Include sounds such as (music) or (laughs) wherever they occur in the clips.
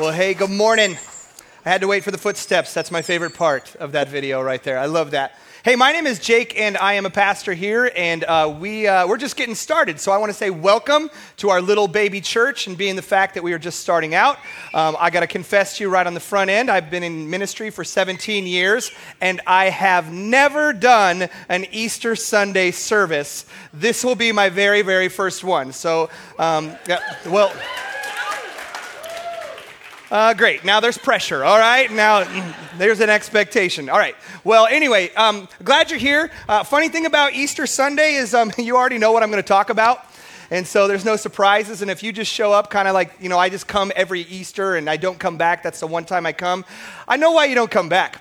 Well, hey, good morning. I had to wait for the footsteps. That's my favorite part of that video right there. I love that. Hey, my name is Jake, and I am a pastor here, and uh, we, uh, we're just getting started. So I want to say welcome to our little baby church, and being the fact that we are just starting out, um, I got to confess to you right on the front end, I've been in ministry for 17 years, and I have never done an Easter Sunday service. This will be my very, very first one. So, um, yeah, well. Uh, great. Now there's pressure. All right. Now there's an expectation. All right. Well, anyway, um, glad you're here. Uh, funny thing about Easter Sunday is um, (laughs) you already know what I'm going to talk about. And so there's no surprises. And if you just show up kind of like, you know, I just come every Easter and I don't come back, that's the one time I come. I know why you don't come back.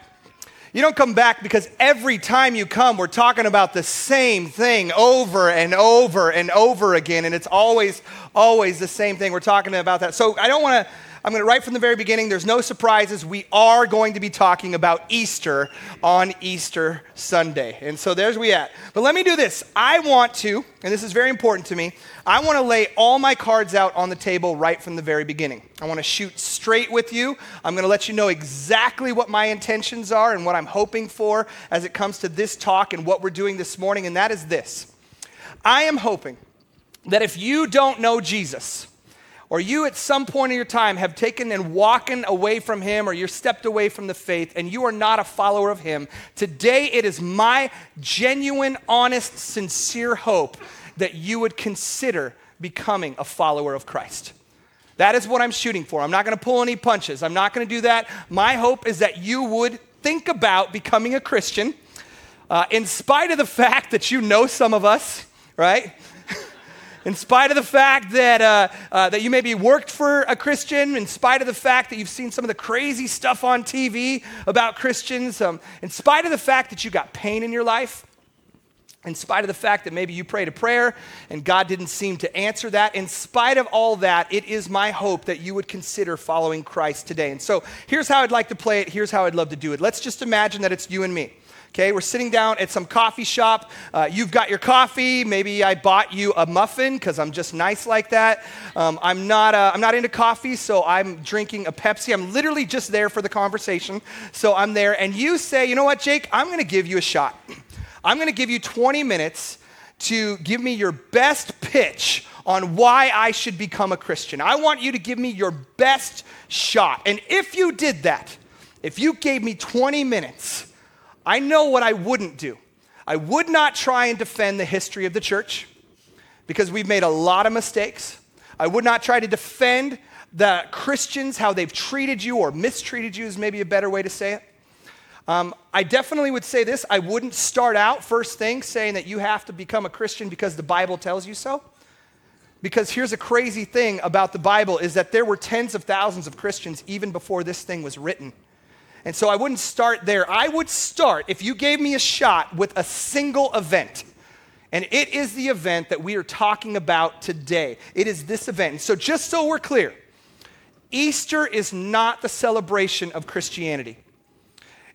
You don't come back because every time you come, we're talking about the same thing over and over and over again. And it's always, always the same thing. We're talking about that. So I don't want to I'm going to right from the very beginning, there's no surprises. We are going to be talking about Easter on Easter Sunday. And so there's we at. But let me do this. I want to, and this is very important to me, I want to lay all my cards out on the table right from the very beginning. I want to shoot straight with you. I'm going to let you know exactly what my intentions are and what I'm hoping for as it comes to this talk and what we're doing this morning, and that is this. I am hoping that if you don't know Jesus, or you at some point in your time have taken and walking away from him or you're stepped away from the faith and you are not a follower of him, today it is my genuine, honest, sincere hope that you would consider becoming a follower of Christ. That is what I'm shooting for. I'm not going to pull any punches. I'm not going to do that. My hope is that you would think about becoming a Christian, uh, in spite of the (laughs) fact that you know some of us, right? In spite of the fact that, uh, uh, that you maybe worked for a Christian, in spite of the fact that you've seen some of the crazy stuff on TV about Christians, um, in spite of the fact that you got pain in your life, in spite of the fact that maybe you prayed a prayer and God didn't seem to answer that, in spite of all that, it is my hope that you would consider following Christ today. And so here's how I'd like to play it. Here's how I'd love to do it. Let's just imagine that it's you and me. Okay, we're sitting down at some coffee shop. Uh, you've got your coffee. Maybe I bought you a muffin because I'm just nice like that. Um, I'm, not, uh, I'm not into coffee, so I'm drinking a Pepsi. I'm literally just there for the conversation. So I'm there, and you say, you know what, Jake, I'm going to give you a shot. I'm going to give you 20 minutes to give me your best pitch on why I should become a Christian. I want you to give me your best shot. And if you did that, if you gave me 20 minutes, I know what I wouldn't do. I would not try and defend the history of the church because we've made a lot of mistakes. I would not try to defend the Christians, how they've treated you or mistreated you, is maybe a better way to say it. Um, I definitely would say this I wouldn't start out first thing saying that you have to become a Christian because the Bible tells you so. Because here's a crazy thing about the Bible is that there were tens of thousands of Christians even before this thing was written. And so I wouldn't start there. I would start, if you gave me a shot, with a single event. And it is the event that we are talking about today. It is this event. So, just so we're clear, Easter is not the celebration of Christianity.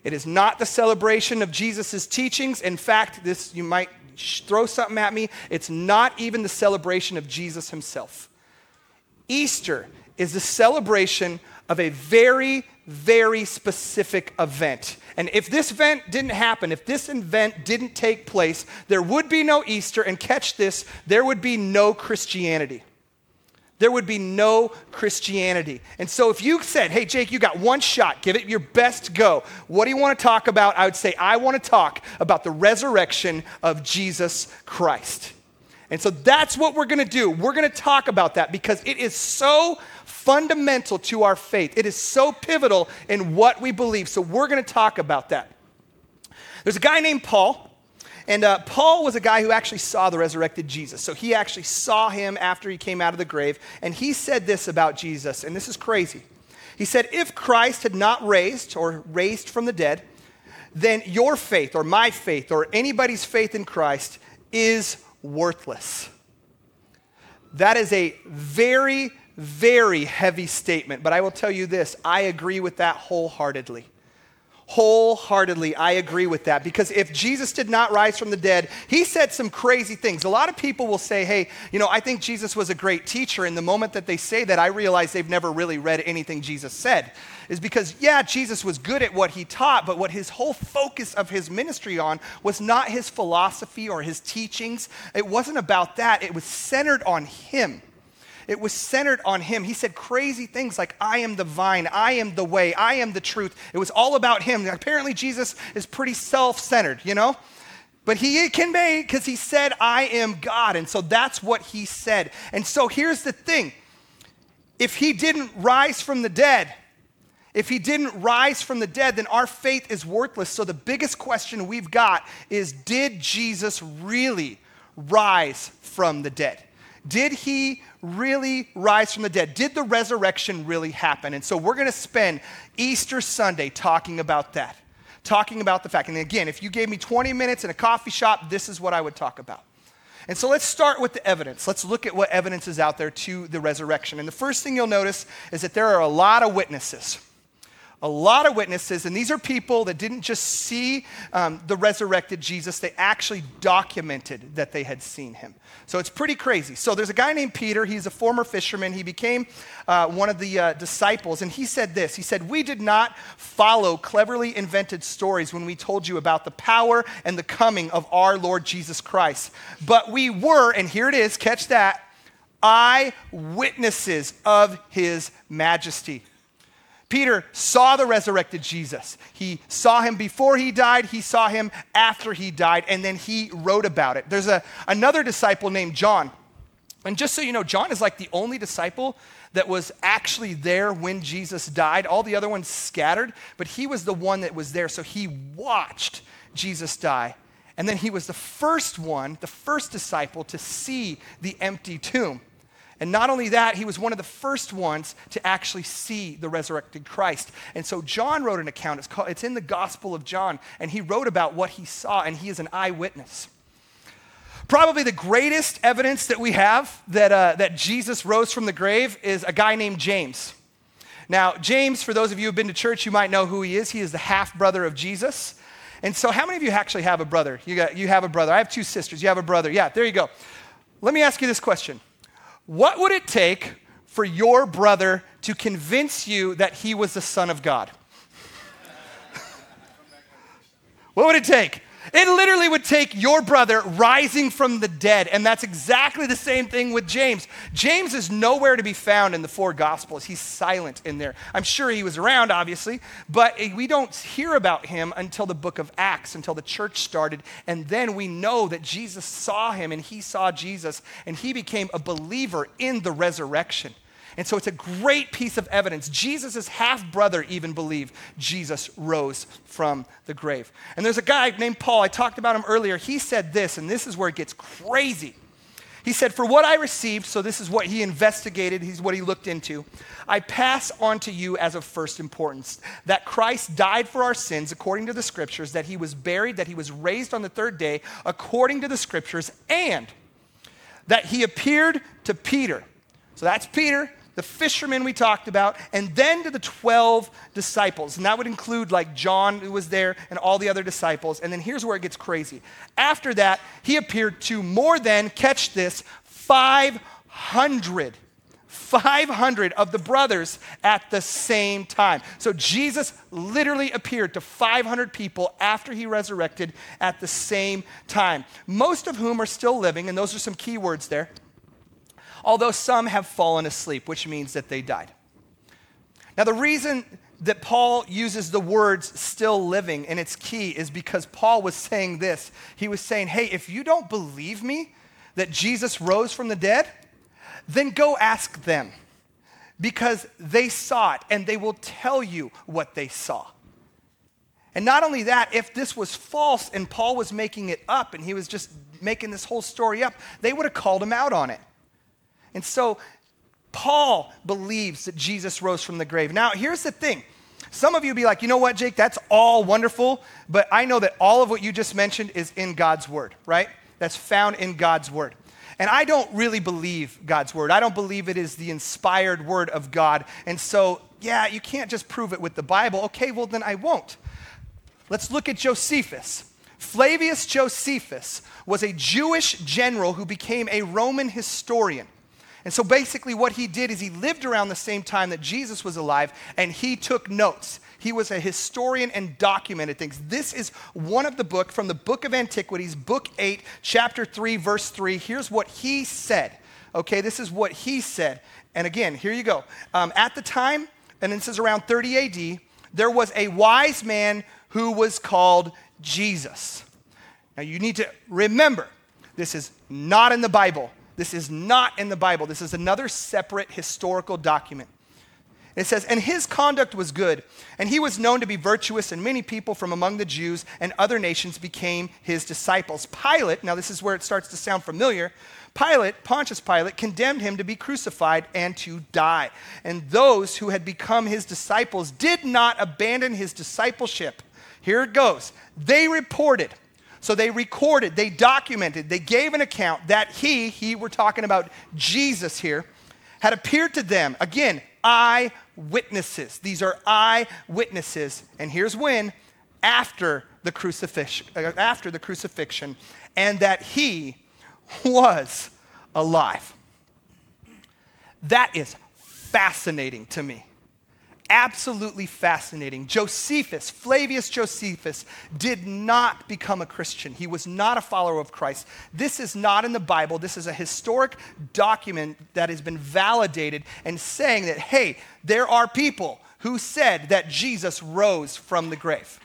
It is not the celebration of Jesus' teachings. In fact, this you might throw something at me. It's not even the celebration of Jesus himself. Easter is the celebration of a very very specific event. And if this event didn't happen, if this event didn't take place, there would be no Easter. And catch this, there would be no Christianity. There would be no Christianity. And so if you said, hey, Jake, you got one shot, give it your best go, what do you want to talk about? I would say, I want to talk about the resurrection of Jesus Christ. And so that's what we're going to do. We're going to talk about that because it is so fundamental to our faith. It is so pivotal in what we believe. So we're going to talk about that. There's a guy named Paul. And uh, Paul was a guy who actually saw the resurrected Jesus. So he actually saw him after he came out of the grave. And he said this about Jesus, and this is crazy. He said, If Christ had not raised or raised from the dead, then your faith or my faith or anybody's faith in Christ is worthless. That is a very very heavy statement, but I will tell you this I agree with that wholeheartedly. Wholeheartedly, I agree with that because if Jesus did not rise from the dead, he said some crazy things. A lot of people will say, hey, you know, I think Jesus was a great teacher. And the moment that they say that, I realize they've never really read anything Jesus said. Is because, yeah, Jesus was good at what he taught, but what his whole focus of his ministry on was not his philosophy or his teachings. It wasn't about that, it was centered on him. It was centered on him. He said crazy things like, I am the vine, I am the way, I am the truth. It was all about him. Apparently, Jesus is pretty self centered, you know? But he can be because he said, I am God. And so that's what he said. And so here's the thing if he didn't rise from the dead, if he didn't rise from the dead, then our faith is worthless. So the biggest question we've got is Did Jesus really rise from the dead? Did he really rise from the dead? Did the resurrection really happen? And so we're going to spend Easter Sunday talking about that, talking about the fact. And again, if you gave me 20 minutes in a coffee shop, this is what I would talk about. And so let's start with the evidence. Let's look at what evidence is out there to the resurrection. And the first thing you'll notice is that there are a lot of witnesses a lot of witnesses, and these are people that didn't just see um, the resurrected Jesus, they actually documented that they had seen him. So it's pretty crazy. So there's a guy named Peter. He's a former fisherman. He became uh, one of the uh, disciples, and he said this He said, We did not follow cleverly invented stories when we told you about the power and the coming of our Lord Jesus Christ, but we were, and here it is, catch that, eyewitnesses of his majesty. Peter saw the resurrected Jesus. He saw him before he died, he saw him after he died, and then he wrote about it. There's a, another disciple named John. And just so you know, John is like the only disciple that was actually there when Jesus died. All the other ones scattered, but he was the one that was there. So he watched Jesus die. And then he was the first one, the first disciple to see the empty tomb. And not only that, he was one of the first ones to actually see the resurrected Christ. And so John wrote an account. It's, called, it's in the Gospel of John, and he wrote about what he saw, and he is an eyewitness. Probably the greatest evidence that we have that, uh, that Jesus rose from the grave is a guy named James. Now, James, for those of you who've been to church, you might know who he is. He is the half brother of Jesus. And so, how many of you actually have a brother? You, got, you have a brother. I have two sisters. You have a brother. Yeah, there you go. Let me ask you this question what would it take for your brother to convince you that he was the Son of God? (laughs) what would it take? It literally would take your brother rising from the dead. And that's exactly the same thing with James. James is nowhere to be found in the four Gospels. He's silent in there. I'm sure he was around, obviously, but we don't hear about him until the book of Acts, until the church started. And then we know that Jesus saw him and he saw Jesus and he became a believer in the resurrection. And so it's a great piece of evidence. Jesus' half brother even believed Jesus rose from the grave. And there's a guy named Paul, I talked about him earlier. He said this, and this is where it gets crazy. He said, For what I received, so this is what he investigated, he's what he looked into, I pass on to you as of first importance that Christ died for our sins according to the scriptures, that he was buried, that he was raised on the third day according to the scriptures, and that he appeared to Peter. So that's Peter the fishermen we talked about, and then to the 12 disciples. And that would include like John, who was there, and all the other disciples. And then here's where it gets crazy. After that, he appeared to more than, catch this, 500. 500 of the brothers at the same time. So Jesus literally appeared to 500 people after he resurrected at the same time, most of whom are still living, and those are some key words there although some have fallen asleep, which means that they died. Now, the reason that Paul uses the words still living and it's key is because Paul was saying this. He was saying, hey, if you don't believe me that Jesus rose from the dead, then go ask them because they saw it and they will tell you what they saw. And not only that, if this was false and Paul was making it up and he was just making this whole story up, they would have called him out on it. And so Paul believes that Jesus rose from the grave. Now, here's the thing. Some of you be like, you know what, Jake, that's all wonderful, but I know that all of what you just mentioned is in God's word, right? That's found in God's word. And I don't really believe God's word. I don't believe it is the inspired word of God. And so, yeah, you can't just prove it with the Bible. Okay, well, then I won't. Let's look at Josephus. Flavius Josephus was a Jewish general who became a Roman historian. And so basically, what he did is he lived around the same time that Jesus was alive and he took notes. He was a historian and documented things. This is one of the book from the book of Antiquities, book 8, chapter 3, verse 3. Here's what he said. Okay, this is what he said. And again, here you go. Um, at the time, and this is around 30 AD, there was a wise man who was called Jesus. Now you need to remember, this is not in the Bible. This is not in the Bible. This is another separate historical document. It says, And his conduct was good, and he was known to be virtuous, and many people from among the Jews and other nations became his disciples. Pilate, now this is where it starts to sound familiar. Pilate, Pontius Pilate, condemned him to be crucified and to die. And those who had become his disciples did not abandon his discipleship. Here it goes. They reported so they recorded, they documented, they gave an account that he, he, we're talking about Jesus here, had appeared to them. Again, eyewitnesses. These are eyewitnesses. And here's when after the crucifixion, uh, after the crucifixion, and that he was alive. That is fascinating to me absolutely fascinating. Josephus, Flavius Josephus, did not become a Christian. He was not a follower of Christ. This is not in the Bible. This is a historic document that has been validated and saying that, hey, there are people who said that Jesus rose from the grave.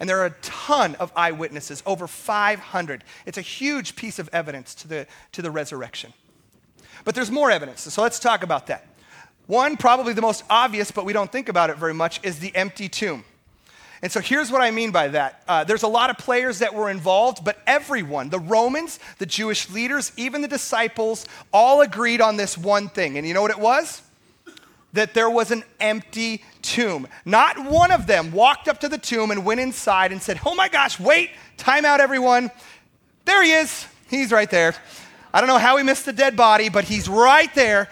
And there are a ton of eyewitnesses, over 500. It's a huge piece of evidence to the, to the resurrection. But there's more evidence, so let's talk about that. One, probably the most obvious, but we don't think about it very much, is the empty tomb. And so here's what I mean by that. Uh, there's a lot of players that were involved, but everyone, the Romans, the Jewish leaders, even the disciples, all agreed on this one thing. And you know what it was? That there was an empty tomb. Not one of them walked up to the tomb and went inside and said, Oh my gosh, wait, time out, everyone. There he is. He's right there. I don't know how he missed the dead body, but he's right there.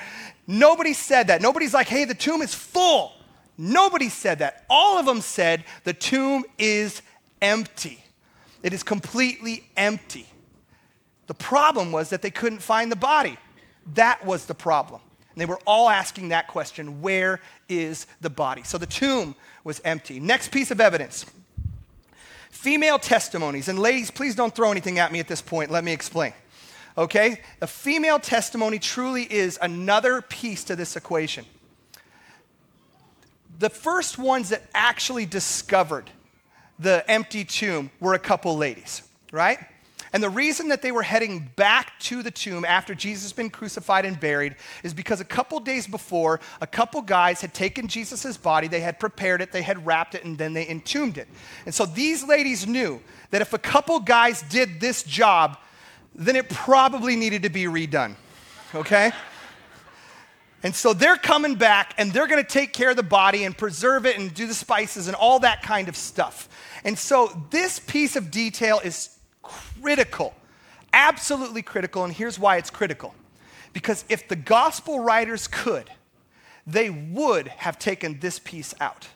Nobody said that. Nobody's like, hey, the tomb is full. Nobody said that. All of them said the tomb is empty. It is completely empty. The problem was that they couldn't find the body. That was the problem. And they were all asking that question where is the body? So the tomb was empty. Next piece of evidence female testimonies. And ladies, please don't throw anything at me at this point. Let me explain okay? The female testimony truly is another piece to this equation. The first ones that actually discovered the empty tomb were a couple ladies, right? And the reason that they were heading back to the tomb after Jesus had been crucified and buried is because a couple days before, a couple guys had taken Jesus' body, they had prepared it, they had wrapped it, and then they entombed it. And so these ladies knew that if a couple guys did this job, then it probably needed to be redone, okay? And so they're coming back and they're gonna take care of the body and preserve it and do the spices and all that kind of stuff. And so this piece of detail is critical, absolutely critical. And here's why it's critical because if the gospel writers could, they would have taken this piece out.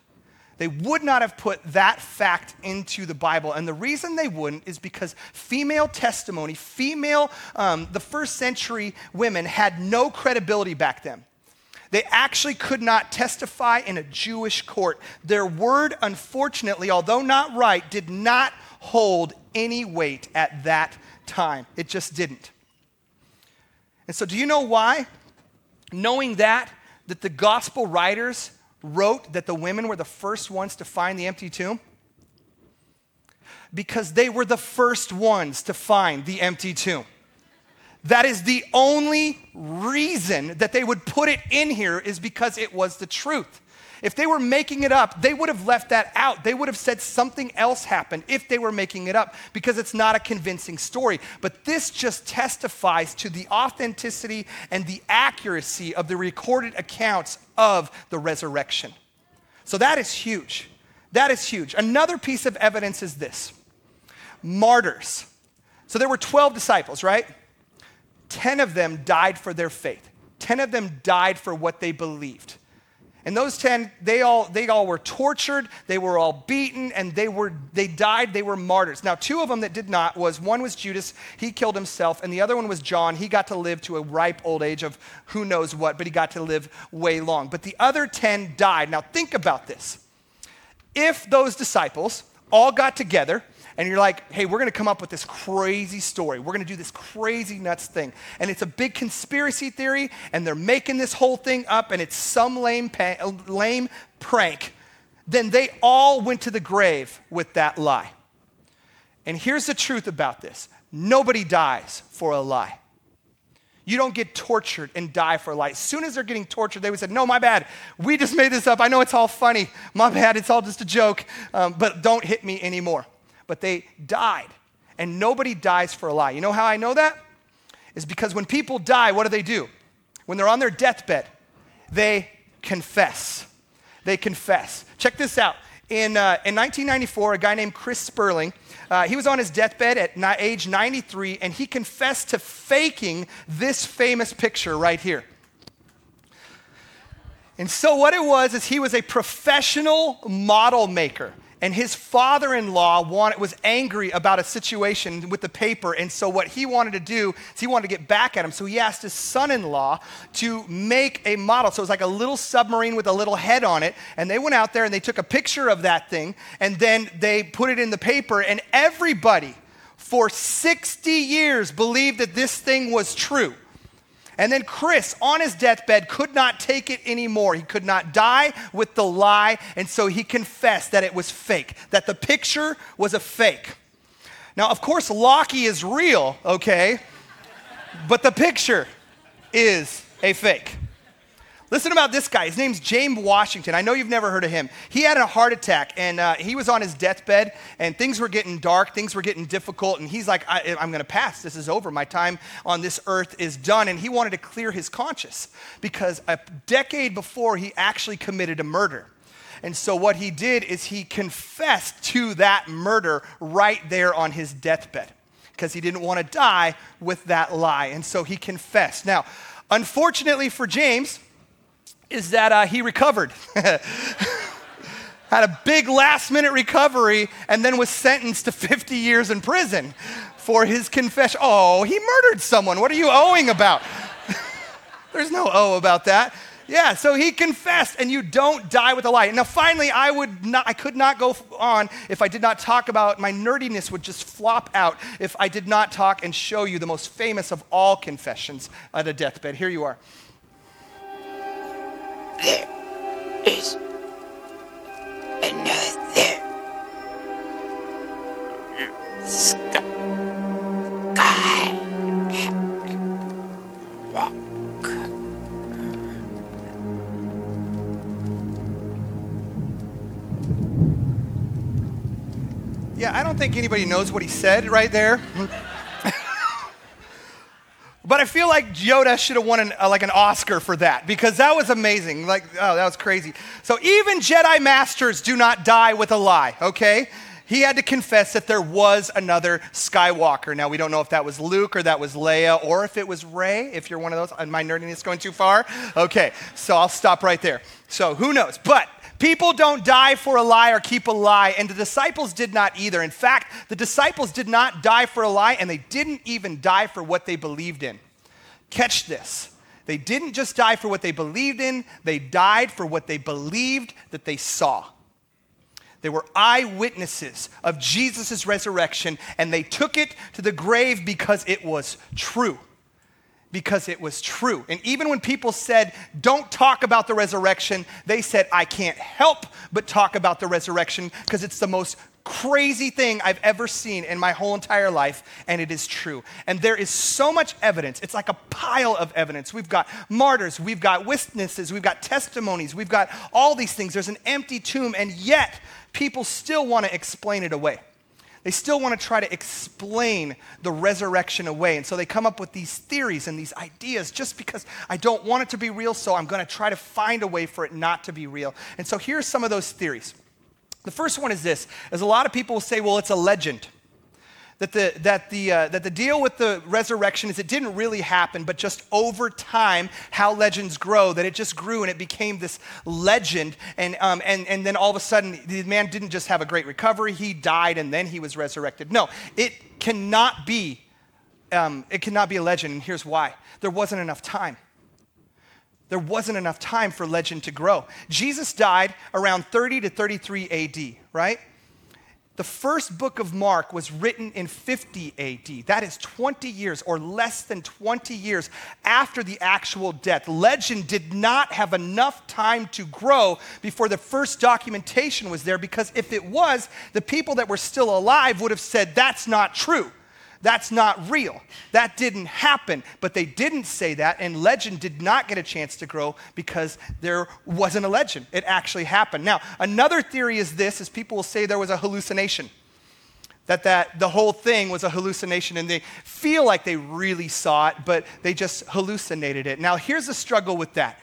They would not have put that fact into the Bible. And the reason they wouldn't is because female testimony, female, um, the first century women had no credibility back then. They actually could not testify in a Jewish court. Their word, unfortunately, although not right, did not hold any weight at that time. It just didn't. And so, do you know why? Knowing that, that the gospel writers wrote that the women were the first ones to find the empty tomb? Because they were the first ones to find the empty tomb. That is the only reason that they would put it in here, is because it was the truth. If they were making it up, they would have left that out. They would have said something else happened if they were making it up because it's not a convincing story. But this just testifies to the authenticity and the accuracy of the recorded accounts of the resurrection. So that is huge. That is huge. Another piece of evidence is this martyrs. So there were 12 disciples, right? 10 of them died for their faith, 10 of them died for what they believed. And those 10, they all, they all were tortured, they were all beaten, and they, were, they died, they were martyrs. Now, two of them that did not was one was Judas, he killed himself, and the other one was John. He got to live to a ripe old age of who knows what, but he got to live way long. But the other 10 died. Now, think about this. If those disciples all got together and you're like, hey, we're going to come up with this crazy story. We're going to do this crazy nuts thing. And it's a big conspiracy theory, and they're making this whole thing up, and it's some lame, pa- lame prank. Then they all went to the grave with that lie. And here's the truth about this nobody dies for a lie. You don't get tortured and die for a lie. As soon as they're getting tortured, they would say, No, my bad. We just made this up. I know it's all funny. My bad. It's all just a joke. Um, but don't hit me anymore but they died. And nobody dies for a lie. You know how I know that? Is because when people die, what do they do? When they're on their deathbed, they confess. They confess. Check this out. In, uh, in 1994, a guy named Chris Spurling, uh, he was on his deathbed at ni- age 93, and he confessed to faking this famous picture right here. And so, what it was is he was a professional model maker and his father-in-law wanted, was angry about a situation with the paper. And so what he wanted to do is he wanted to get back at him. So he asked his son-in-law to make a model. So it was like a little submarine with a little head on it. And they went out there and they took a picture of that thing. And then they put it in the paper. And everybody for 60 years believed that this thing was true and then Chris, on his deathbed, could not take it anymore. He could not die with the lie, and so he confessed that it was fake, that the picture was a fake. Now, of course, Lockie is real, okay? But the picture is a fake. Listen about this guy. His name's James Washington. I know you've never heard of him. He had a heart attack and uh, he was on his deathbed and things were getting dark, things were getting difficult. And he's like, I, am going to pass. This is over. My time on this earth is done. And he wanted to clear his conscience because a decade before he actually committed a murder. And so what he did is he confessed to that murder right there on his deathbed because he didn't want to die with that lie. And so he confessed. Now, unfortunately for James, is that uh, he recovered. (laughs) Had a big last minute recovery and then was sentenced to 50 years in prison for his confession. Oh, he murdered someone. What are you owing about? (laughs) There's no owe about that. Yeah, so he confessed, and you don't die with a lie. Now, finally, I would not, I could not go on if I did not talk about my nerdiness would just flop out if I did not talk and show you the most famous of all confessions at a deathbed. Here you are there is another sky rock. Yeah, I don't think anybody knows what he said right there. I feel like Yoda should have won an, uh, like an Oscar for that because that was amazing. Like, oh, that was crazy. So even Jedi Masters do not die with a lie, okay? He had to confess that there was another Skywalker. Now, we don't know if that was Luke or that was Leia or if it was Rey, if you're one of those. My nerdiness going too far? Okay, so I'll stop right there. So who knows? But People don't die for a lie or keep a lie, and the disciples did not either. In fact, the disciples did not die for a lie, and they didn't even die for what they believed in. Catch this. They didn't just die for what they believed in, they died for what they believed that they saw. They were eyewitnesses of Jesus' resurrection, and they took it to the grave because it was true because it was true. And even when people said, don't talk about the resurrection, they said, I can't help but talk about the resurrection because it's the most crazy thing I've ever seen in my whole entire life, and it is true. And there is so much evidence. It's like a pile of evidence. We've got martyrs, we've got witnesses, we've got testimonies, we've got all these things. There's an empty tomb, and yet people still want to explain it away. They still want to try to explain the resurrection away. And so they come up with these theories and these ideas just because I don't want it to be real, so I'm going to try to find a way for it not to be real. And so here's some of those theories. The first one is this, as a lot of people will say, well, it's a legend. that the, that, the, uh, that the deal with the resurrection is it didn't really happen, but just over time, how legends grow, that it just grew and it became this legend. And, um, and, and then all of a sudden, the man didn't just have a great recovery, he died and then he was resurrected. No, it cannot be, um, it cannot be a legend, and here's why. There wasn't enough time. There wasn't enough time for legend to grow. Jesus died around 30 to 33 AD, right? The first book of Mark was written in 50 AD. That is 20 years or less than 20 years after the actual death. Legend did not have enough time to grow before the first documentation was there because if it was, the people that were still alive would have said, That's not true. That's not real. That didn't happen. But they didn't say that, and legend did not get a chance to grow because there wasn't a legend. It actually happened. Now, another theory is this is people will say there was a hallucination. That, that the whole thing was a hallucination and they feel like they really saw it, but they just hallucinated it. Now, here's the struggle with that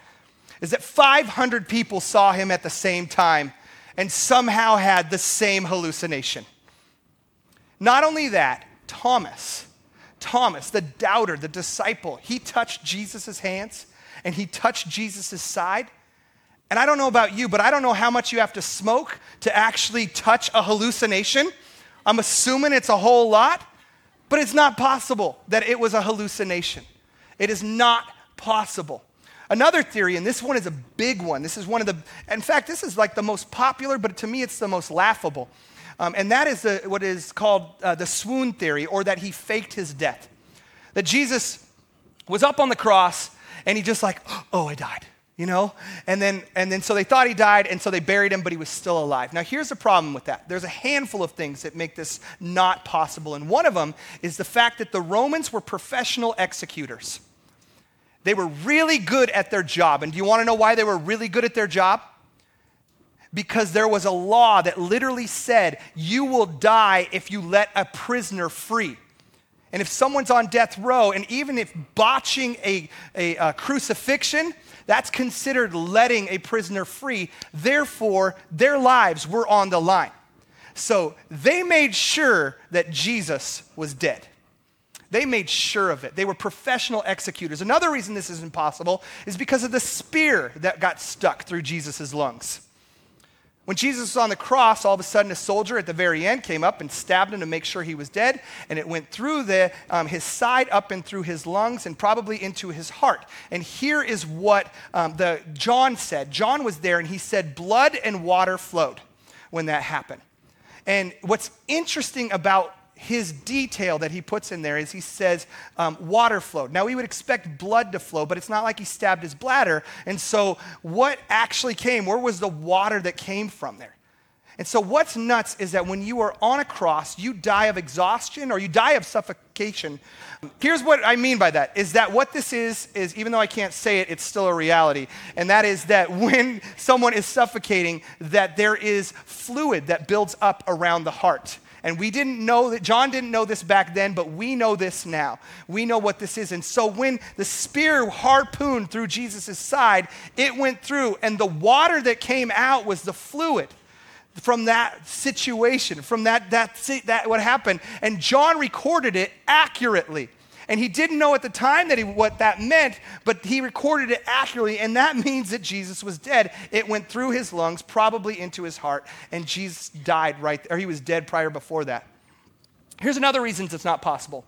is that 500 people saw him at the same time and somehow had the same hallucination. Not only that, Thomas, Thomas, the doubter, the disciple, he touched Jesus' hands and he touched Jesus' side. And I don't know about you, but I don't know how much you have to smoke to actually touch a hallucination. I'm assuming it's a whole lot, but it's not possible that it was a hallucination. It is not possible. Another theory, and this one is a big one. This is one of the, in fact, this is like the most popular, but to me it's the most laughable. Um, and that is the, what is called uh, the swoon theory, or that he faked his death. That Jesus was up on the cross and he just like, oh, I died, you know? And then, and then so they thought he died, and so they buried him, but he was still alive. Now, here's the problem with that there's a handful of things that make this not possible. And one of them is the fact that the Romans were professional executors. They were really good at their job. And do you want to know why they were really good at their job? Because there was a law that literally said you will die if you let a prisoner free. And if someone's on death row, and even if botching a, a, a, crucifixion, that's considered letting a prisoner free. Therefore, their lives were on the line. So they made sure that Jesus was dead. They made sure of it. They were professional executors. Another reason this is impossible is because of the spear that got stuck through Jesus' lungs. When Jesus was on the cross, all of a sudden a soldier at the very end came up and stabbed him to make sure he was dead, and it went through the, um, his side, up and through his lungs, and probably into his heart. And here is what um, the John said. John was there, and he said, "Blood and water flowed when that happened." And what's interesting about his detail that he puts in there is he says um, water flowed. Now, we would expect blood to flow, but it's not like he stabbed his bladder. And so, what actually came? Where was the water that came from there? And so, what's nuts is that when you are on a cross, you die of exhaustion or you die of suffocation. Here's what I mean by that is that what this is, is even though I can't say it, it's still a reality. And that is that (laughs) when someone is suffocating, that there is fluid that builds up around the heart. And we didn't know that, John didn't know this back then, but we know this now. We know what this is. And so when the spear harpooned through Jesus' side, it went through, and the water that came out was the fluid from that situation, from that, that, that what happened. And John recorded it accurately. And he didn't know at the time that he, what that meant, but he recorded it accurately, and that (laughs) means that Jesus was dead. It went through his lungs, probably into his heart, and Jesus died right there. Or he was dead prior before that. Here's another reason it's not possible.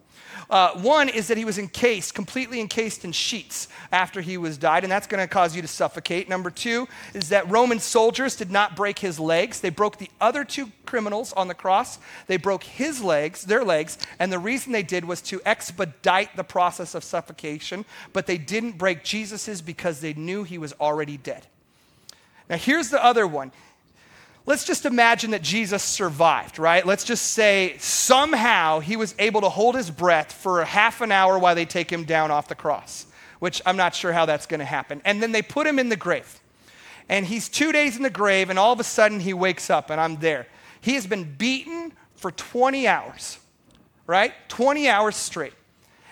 Uh, one is that he was encased, completely encased in sheets after he was died, and that's going to cause you to suffocate. Number two is that Roman soldiers did not break his legs. They broke the other two criminals on the cross. They broke his legs, their legs, and the reason they did was to expedite the process of suffocation, but they didn't break Jesus's because they knew he was already dead. Now, here's the other one let's just imagine that Jesus survived, right? Let's just say somehow he was able to hold his breath for half an hour while they take him down off the cross, which I'm not sure how that's going to happen. And then they put him in the grave. And he's two days in the grave, and all of a sudden he wakes up, and I'm there. He has been beaten for 20 hours, right? 20 hours straight.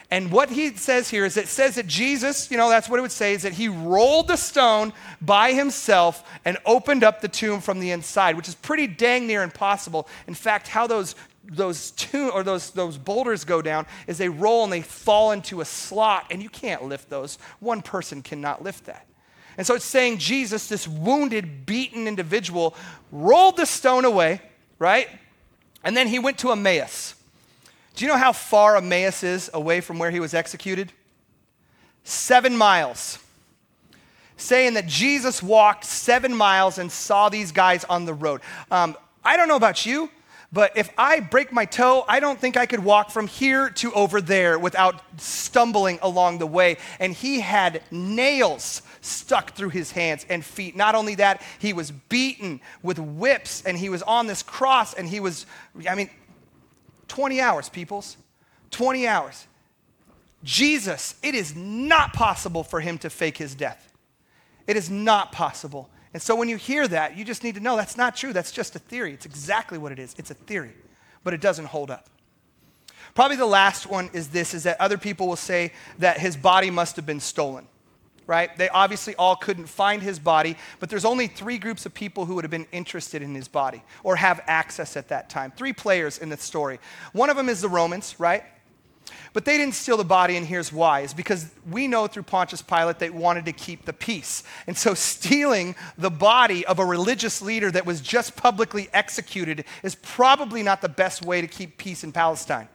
And what he says here is it says that Jesus, you know, that's what it would say, is that he rolled the stone by himself and opened up the tomb from the inside, which is pretty dang near impossible. In fact, how those those two or those, those boulders go down is they roll and they fall into a slot, and you can't lift those. One person cannot lift that. And so it's saying Jesus, this wounded, beaten individual, rolled the stone away, right? And then he went to Emmaus. Do you know how far Emmaus is away from where he was executed? Seven miles. Saying that Jesus walked seven miles and saw these guys on the road. Um, I don't know about you, but if I break my toe, I don't think I could walk from here to over there without stumbling along the way. And he had nails stuck through his hands and feet. Not only that, he was beaten with whips and he was on this cross and he was, I mean, 20 hours, peoples. 20 hours. Jesus, it is not possible for him to fake his death. It is not possible. And so when you hear that, you just need to know that's not true. That's just a theory. It's exactly what it is. It's a theory, but it doesn't hold up. Probably the last one is this is that other people will say that his body must have been stolen. Right? They obviously all couldn't find his body, but there's only three groups of people who would have been interested in his body or have access at that time. Three players in the story. One of them is the Romans, right? But they didn't steal the body, and here's why. Is because we know through Pontius Pilate they wanted to keep the peace. And so (laughs) stealing the body of a religious leader that was just publicly executed is probably not the best way to keep peace in Palestine.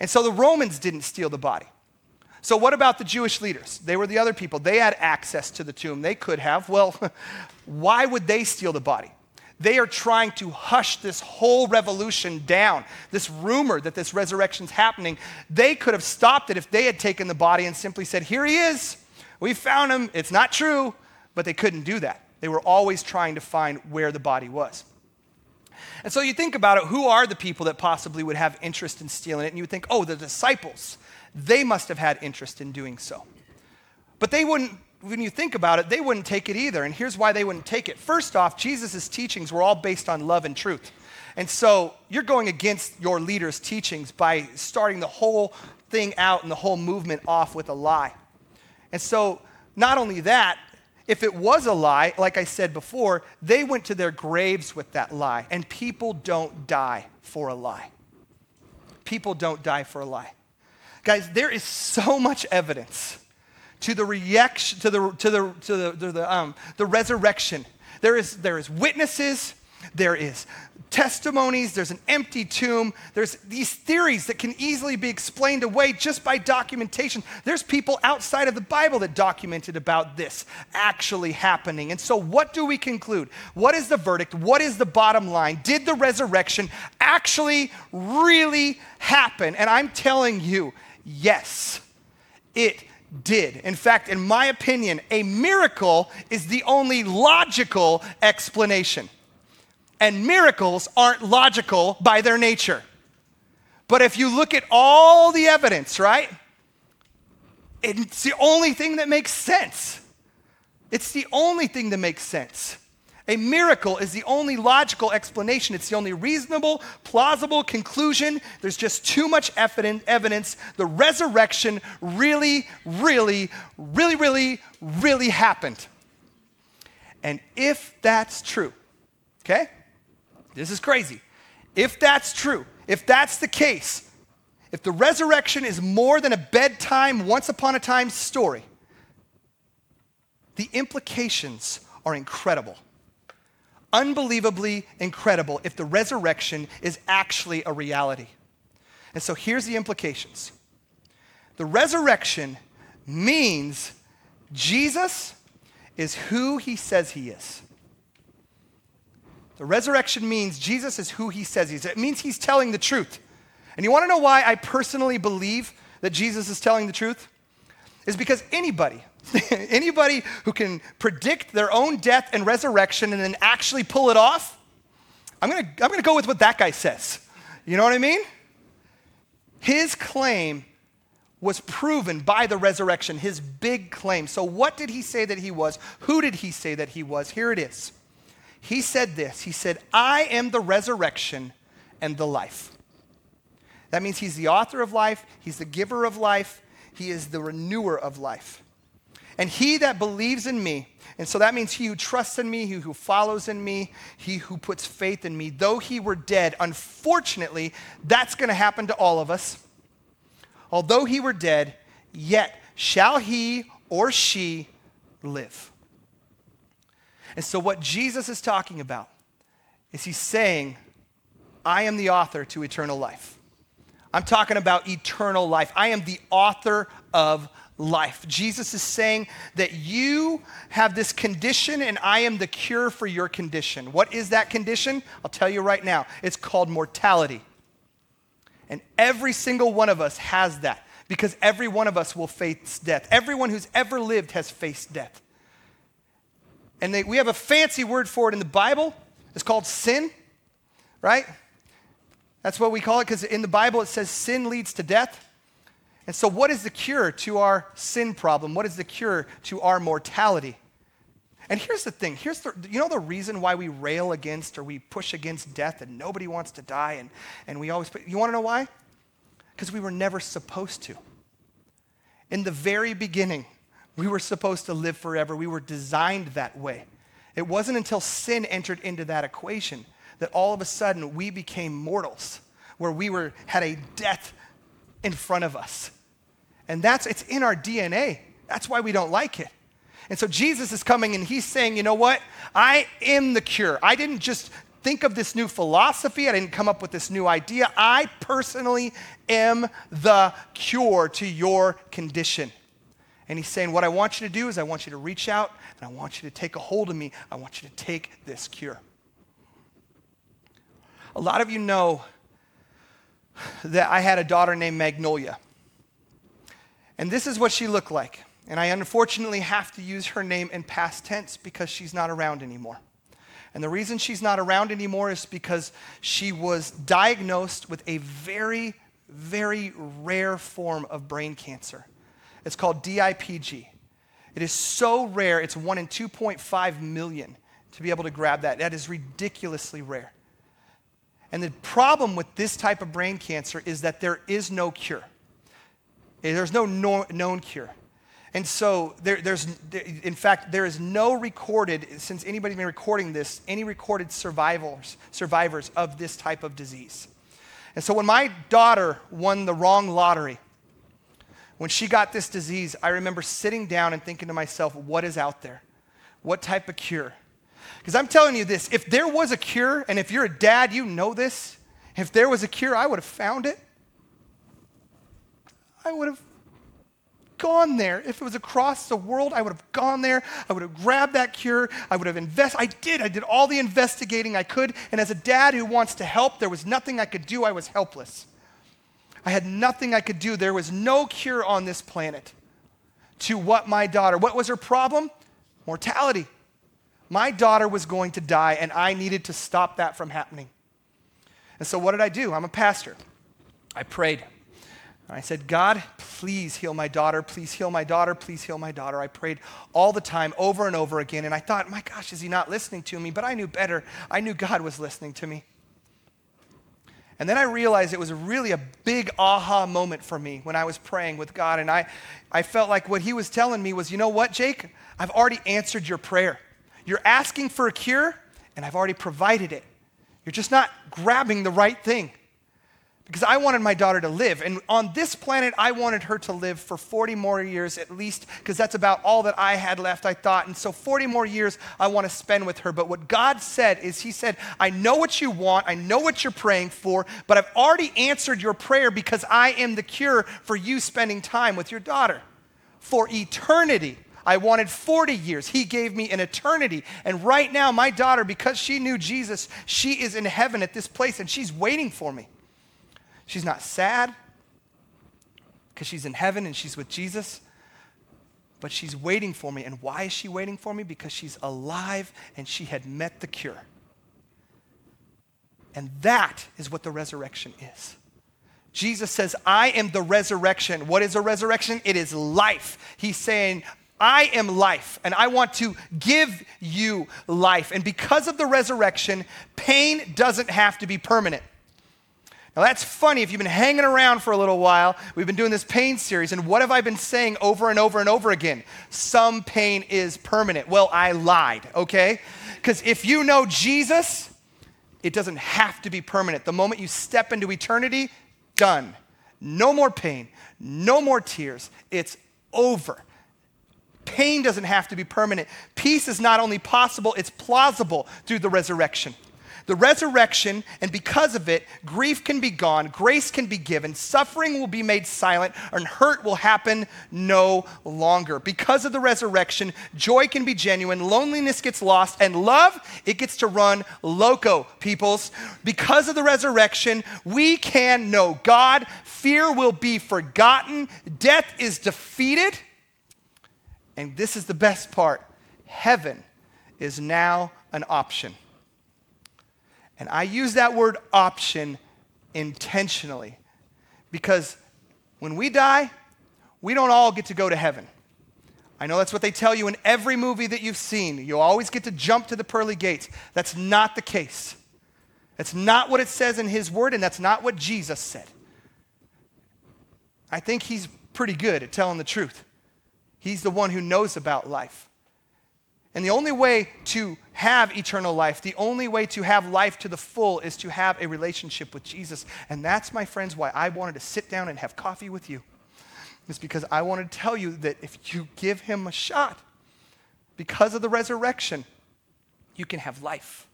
And so the Romans didn't steal the body. So, what about the Jewish leaders? They were the other people. They had access to the tomb. They could have. Well, (laughs) why would they steal the body? They are trying to hush this whole revolution down, this rumor that this resurrection's happening. They could have stopped it if they had taken the body and simply said, Here he is. We found him. It's not true. But they couldn't do that. They were always trying to find where the body was. And so you think about it who are the people that possibly would have interest in stealing it? And you would think, oh, the disciples. They must have had interest in doing so. But they wouldn't when you think about it, they wouldn't take it either. And here's why they wouldn't take it. First off, Jesus' teachings were all based on love and truth. And so you're going against your leader's teachings by starting the whole thing out and the whole movement off with a lie. And so, not only that, if it was a lie, like I said before, they went to their graves with that lie. And people don't die for a lie. People don't die for a lie. Guys, there is so much evidence to the reaction, to the, to the, to the, to the, um, the resurrection. There is, there is witnesses, there is testimonies, there's an empty tomb, there's these theories that can easily be explained away just by documentation. There's people outside of the Bible that documented about this actually happening. And so, what do we conclude? What is the verdict? What is the bottom line? Did the resurrection actually really happen? And I'm telling you, yes, it did. In fact, in my opinion, a miracle is the only logical explanation. And miracles aren't logical by their nature. But if you look at all the evidence, right? It's the only thing that makes sense. It's the only thing that makes sense. A miracle is the only logical explanation. It's the only reasonable, plausible conclusion. There's just too much evidence. The resurrection really, really, really, really, really happened. And if that's true, okay, this is crazy. If that's true, if that's the case, if the resurrection is more than a bedtime, once upon a time story, the implications are incredible unbelievably incredible if the resurrection is actually a reality. And so here's the implications the resurrection means Jesus is who he says he is. The resurrection means Jesus is who he says he is. It means he's telling the truth. And you want to know why I personally believe that Jesus is telling the truth? Is because anybody, (laughs) Anybody who can predict their own death and resurrection and then actually pull it off, I'm gonna, I'm gonna go with what that guy says. You know what I mean? His claim was proven by the resurrection, his big claim. So, what did he say that he was? Who did he say that he was? Here it is. He said this He said, I am the resurrection and the life. That means he's the author of life, he's the giver of life, he is the renewer of life. And he that believes in me, and so that means he who trusts in me, he who follows in me, he who puts faith in me, though he were dead, unfortunately, that's going to happen to all of us. Although he were dead, yet shall he or she live. And so, what Jesus is talking about is he's saying, I am the author to eternal life. I'm talking about eternal life. I am the author of life. Jesus is saying that you have this condition and I am the cure for your condition. What is that condition? I'll tell you right now. It's called mortality. And every single one of us has that because every one of us will face death. Everyone who's ever lived has faced death. And they, we have a fancy word for it in the Bible. It's called sin, right? That's what we call it because in the Bible it says sin leads to death. And so, what is the cure to our sin problem? What is the cure to our mortality? And here's the thing here's the, you know the reason why we rail against or we push against death and nobody wants to die and, and we always, you want to know why? Because we were never supposed to. In the very beginning, we were supposed to live forever. We were designed that way. It wasn't until sin entered into that equation that all of a sudden we became mortals, where we were, had a death in front of us. And that's, it's in our DNA. That's why we don't like it. And so Jesus is coming and he's saying, you know what? I am the cure. I didn't just think of this new philosophy, I didn't come up with this new idea. I personally am the cure to your condition. And he's saying, What I want you to do is I want you to reach out and I want you to take a hold of me. I want you to take this cure. A lot of you know that I had a daughter named Magnolia. And this is what she looked like. And I unfortunately have to use her name in past tense because she's not around anymore. And the reason she's not around anymore is because she was diagnosed with a very, very rare form of brain cancer. It's called DIPG. It is so rare, it's 1 in 2.5 million to be able to grab that. That is ridiculously rare. And the problem with this type of brain cancer is that there is no cure. There's no known cure. And so there, there's, in fact, there is no recorded, since anybody's been recording this, any recorded survivors, survivors of this type of disease. And so when my daughter won the wrong lottery, when she got this disease, I remember sitting down and thinking to myself, what is out there? What type of cure? Because I'm telling you this if there was a cure, and if you're a dad, you know this. If there was a cure, I would have found it. I would have gone there. If it was across the world, I would have gone there. I would have grabbed that cure. I would have invested. I did. I did all the investigating I could. And as a dad who wants to help, there was nothing I could do. I was helpless. I had nothing I could do. There was no cure on this planet to what my daughter, what was her problem? Mortality. My daughter was going to die, and I needed to stop that from happening. And so, what did I do? I'm a pastor. I prayed. I said, God, please heal my daughter. Please heal my daughter. Please heal my daughter. I prayed all the time, over and over again. And I thought, my gosh, is he not listening to me? But I knew better. I knew God was listening to me. And then I realized it was really a big aha moment for me when I was praying with God. And I, I felt like what he was telling me was, you know what, Jake? I've already answered your prayer. You're asking for a cure, and I've already provided it. You're just not grabbing the right thing. Because I wanted my daughter to live. And on this planet, I wanted her to live for 40 more years at least, because that's about all that I had left, I thought. And so 40 more years I want to spend with her. But what God said is, He said, I know what you want, I know what you're praying for, but I've already answered your prayer because I am the cure for you spending time with your daughter for eternity. I wanted 40 years. He gave me an eternity. And right now, my daughter, because she knew Jesus, she is in heaven at this place and she's waiting for me. She's not sad because she's in heaven and she's with Jesus, but she's waiting for me. And why is she waiting for me? Because she's alive and she had met the cure. And that is what the resurrection is. Jesus says, I am the resurrection. What is a resurrection? It is life. He's saying, I am life, and I want to give you life. And because of the resurrection, pain doesn't have to be permanent. Now, that's funny if you've been hanging around for a little while. We've been doing this pain series, and what have I been saying over and over and over again? Some pain is permanent. Well, I lied, okay? Because if you know Jesus, it doesn't have to be permanent. The moment you step into eternity, done. No more pain, no more tears. It's over. Pain doesn't have to be permanent. Peace is not only possible, it's plausible through the resurrection. The resurrection, and because of it, grief can be gone, grace can be given, suffering will be made silent, and hurt will happen no longer. Because of the resurrection, joy can be genuine, loneliness gets lost, and love, it gets to run loco, peoples. Because of the resurrection, we can know God, fear will be forgotten, death is defeated, and this is the best part heaven is now an option. And I use that word option intentionally because when we die, we don't all get to go to heaven. I know that's what they tell you in every movie that you've seen. You always get to jump to the pearly gates. That's not the case. That's not what it says in His Word, and that's not what Jesus said. I think He's pretty good at telling the truth. He's the one who knows about life. And the only way to have eternal life, the only way to have life to the full is to have a relationship with Jesus. And that's, my friends, why I wanted to sit down and have coffee with you. It's because I wanted to tell you that if you give him a shot, because of the resurrection, you can have life.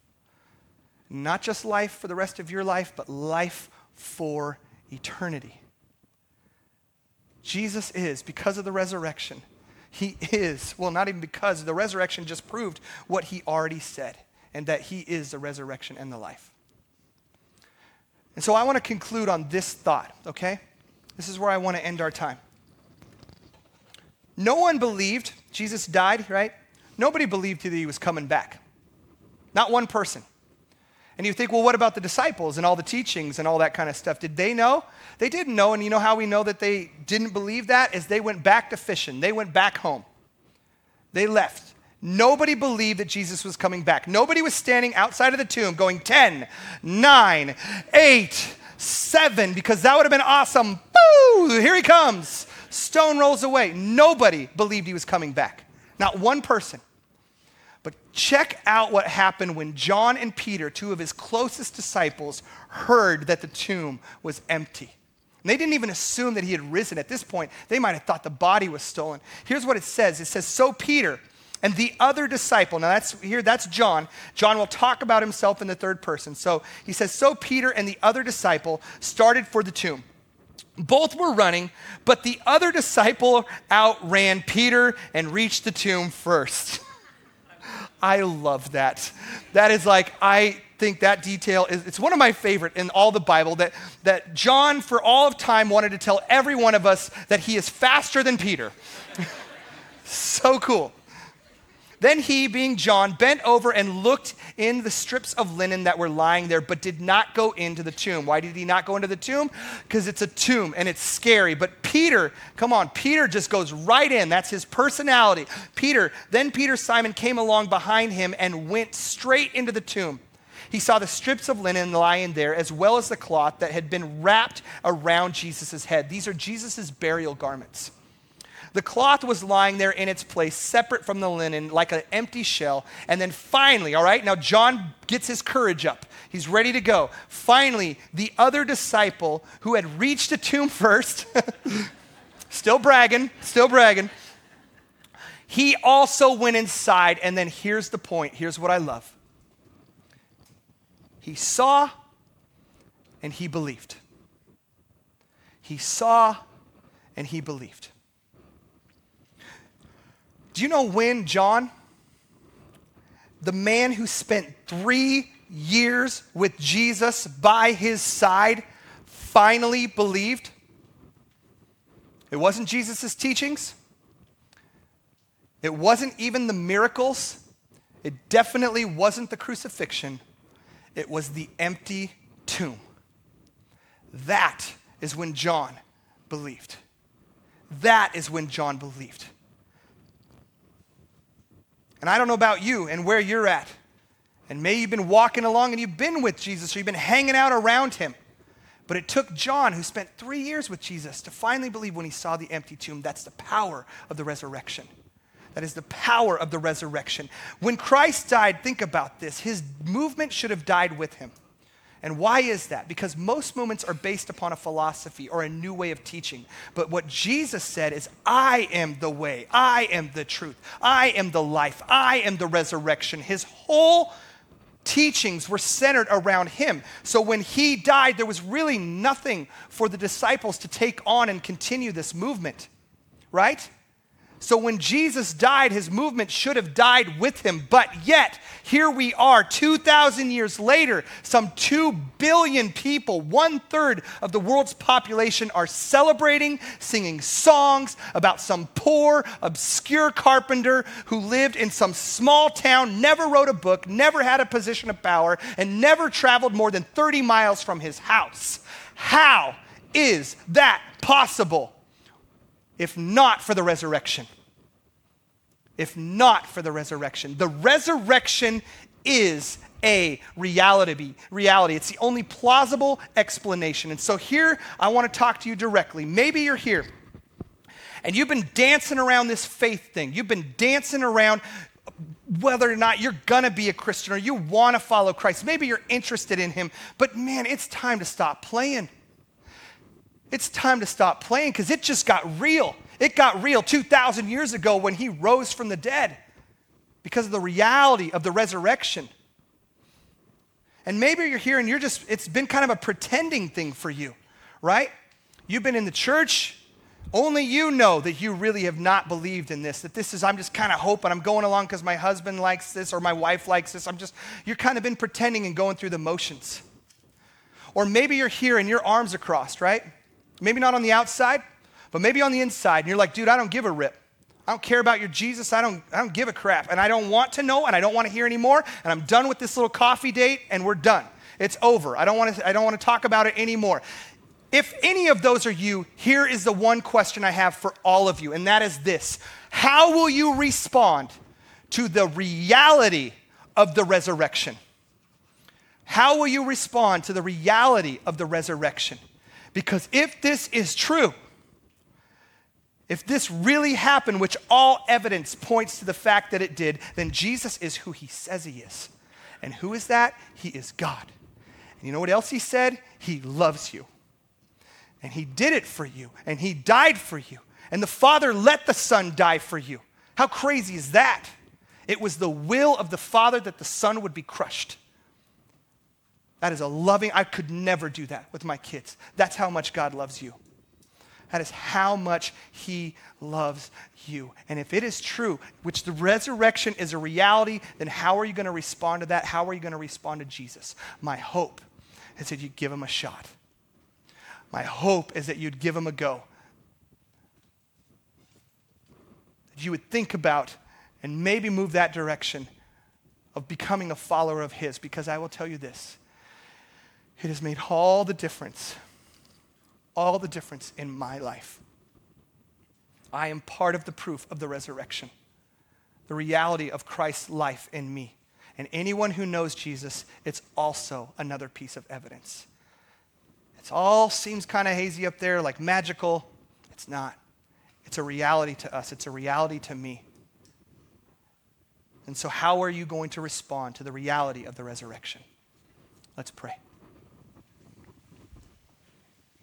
Not just life for the rest of your life, but life for eternity. Jesus is, because of the resurrection, he is, well, not even because the resurrection just proved what he already said, and that he is the resurrection and the life. And so I want to conclude on this thought, okay? This is where I want to end our time. No one believed Jesus died, right? Nobody believed that he was coming back. Not one person. And you think, well, what about the disciples and all the teachings and all that kind of stuff? Did they know? They didn't know. And you know how we know that they didn't believe that? Is they went back to fishing, they went back home. They left. Nobody believed that Jesus was coming back. Nobody was standing outside of the tomb going 10, 9, 8, 7, because that would have been awesome. Boo! Here he comes. Stone rolls away. Nobody believed he was coming back. Not one person. But check out what happened when John and Peter, two of his closest disciples, heard that the tomb was empty. And they didn't even assume that he had risen at this point. They might have thought the body was stolen. Here's what it says it says, So Peter and the other disciple, now that's here, that's John. John will talk about himself in the third person. So he says, So Peter and the other disciple started for the tomb. Both were running, but the other disciple outran Peter and reached the tomb first. (laughs) I love that. That is like, I think that detail is, it's one of my favorite in all the Bible that, that John, for all of time, wanted to tell every one of us that he is faster than Peter. (laughs) so cool. Then he, being John, bent over and looked in the strips of linen that were lying there, but did not go into the tomb. Why did he not go into the tomb? Because it's a tomb and it's scary. But Peter, come on, Peter just goes right in. That's his personality. Peter, then Peter Simon came along behind him and went straight into the tomb. He saw the strips of linen lying there, as well as the cloth that had been wrapped around Jesus' head. These are Jesus' burial garments. The cloth was lying there in its place, separate from the linen, like an empty shell. And then finally, all right, now John gets his courage up. He's ready to go. Finally, the other disciple who had reached the tomb (laughs) first, (laughs) still bragging, still bragging, he also went inside. And then here's the point here's what I love he saw and he believed. He saw and he believed. Do you know when John, the man who spent three years with Jesus by his side, finally believed? It wasn't Jesus' teachings. It wasn't even the miracles. It definitely wasn't the crucifixion. It was the empty tomb. That is when John believed. That is when John believed. And I don't know about you and where you're at. And maybe you've been walking along and you've been with Jesus or you've been hanging out around him. But it took John, who spent three years with Jesus, to finally believe when he saw the empty tomb. That's the power of the resurrection. That is the power of the resurrection. When Christ died, think about this his movement should have died with him. And why is that? Because most movements are based upon a philosophy or a new way of teaching. But what Jesus said is, I am the way, I am the truth, I am the life, I am the resurrection. His whole teachings were centered around him. So when he died, there was really nothing for the disciples to take on and continue this movement, right? So when Jesus died, his movement should have died with him. But yet, here we are, 2,000 years later, some 2 billion people, one third of the world's population, are celebrating, singing songs about some poor, obscure carpenter who lived in some small town, never wrote a book, never had a position of power, and never traveled more than 30 miles from his house. How is that possible? If not for the resurrection. If not for the resurrection. The resurrection is a reality. Reality. It's the only plausible explanation. And so here I want to talk to you directly. Maybe you're here and you've been dancing around this faith thing. You've been dancing around whether or not you're going to be a Christian or you want to follow Christ. Maybe you're interested in him, but man, it's time to stop playing. It's time to stop playing because it just got real. It got real 2,000 years ago when he rose from the dead because of the reality of the resurrection. And maybe you're here and you're just, it's been kind of a pretending thing for you, right? You've been in the church. Only you know that you really have not believed in this, that this is, I'm just kind of hoping, I'm going along because my husband likes this or my wife likes this. I'm just, you're kind of been pretending and going through the motions. Or maybe you're here and your arms are crossed, right? Maybe not on the outside, but maybe on the inside, and you're like, dude, I don't give a rip. I don't care about your Jesus. I don't, I don't give a crap. And I don't want to know, and I don't want to hear anymore. And I'm done with this little coffee date, and we're done. It's over. I don't want to, I don't want to talk about it anymore. If any of those are you, here is the one question I have for all of you, and that is this How will you respond to the reality of the resurrection? How will you respond to the reality of the resurrection? Because if this is true, if this really happened, which all evidence points to the fact that it did, then Jesus is who he says he is. And who is that? He is God. And you know what else he said? He loves you. And he did it for you. And he died for you. And the Father let the Son die for you. How crazy is that? It was the will of the Father that the Son would be crushed. That is a loving, I could never do that with my kids. That's how much God loves you. That is how much He loves you. And if it is true, which the resurrection is a reality, then how are you going to respond to that? How are you going to respond to Jesus? My hope is that you give Him a shot. My hope is that you'd give Him a go. That you would think about and maybe move that direction of becoming a follower of His, because I will tell you this it has made all the difference, all the difference in my life. I am part of the proof of the resurrection, the reality of Christ's life in me. And anyone who knows Jesus, it's also another piece of evidence. It all seems kind of hazy up there, like magical. It's not. It's a reality to us, it's a reality to me. And so, how are you going to respond to the reality of the resurrection? Let's pray.